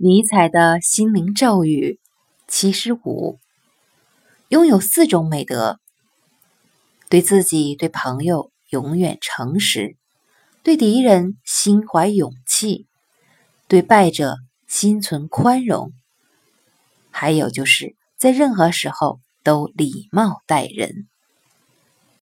尼采的心灵咒语七十五：拥有四种美德，对自己、对朋友永远诚实，对敌人心怀勇气，对败者心存宽容，还有就是在任何时候都礼貌待人。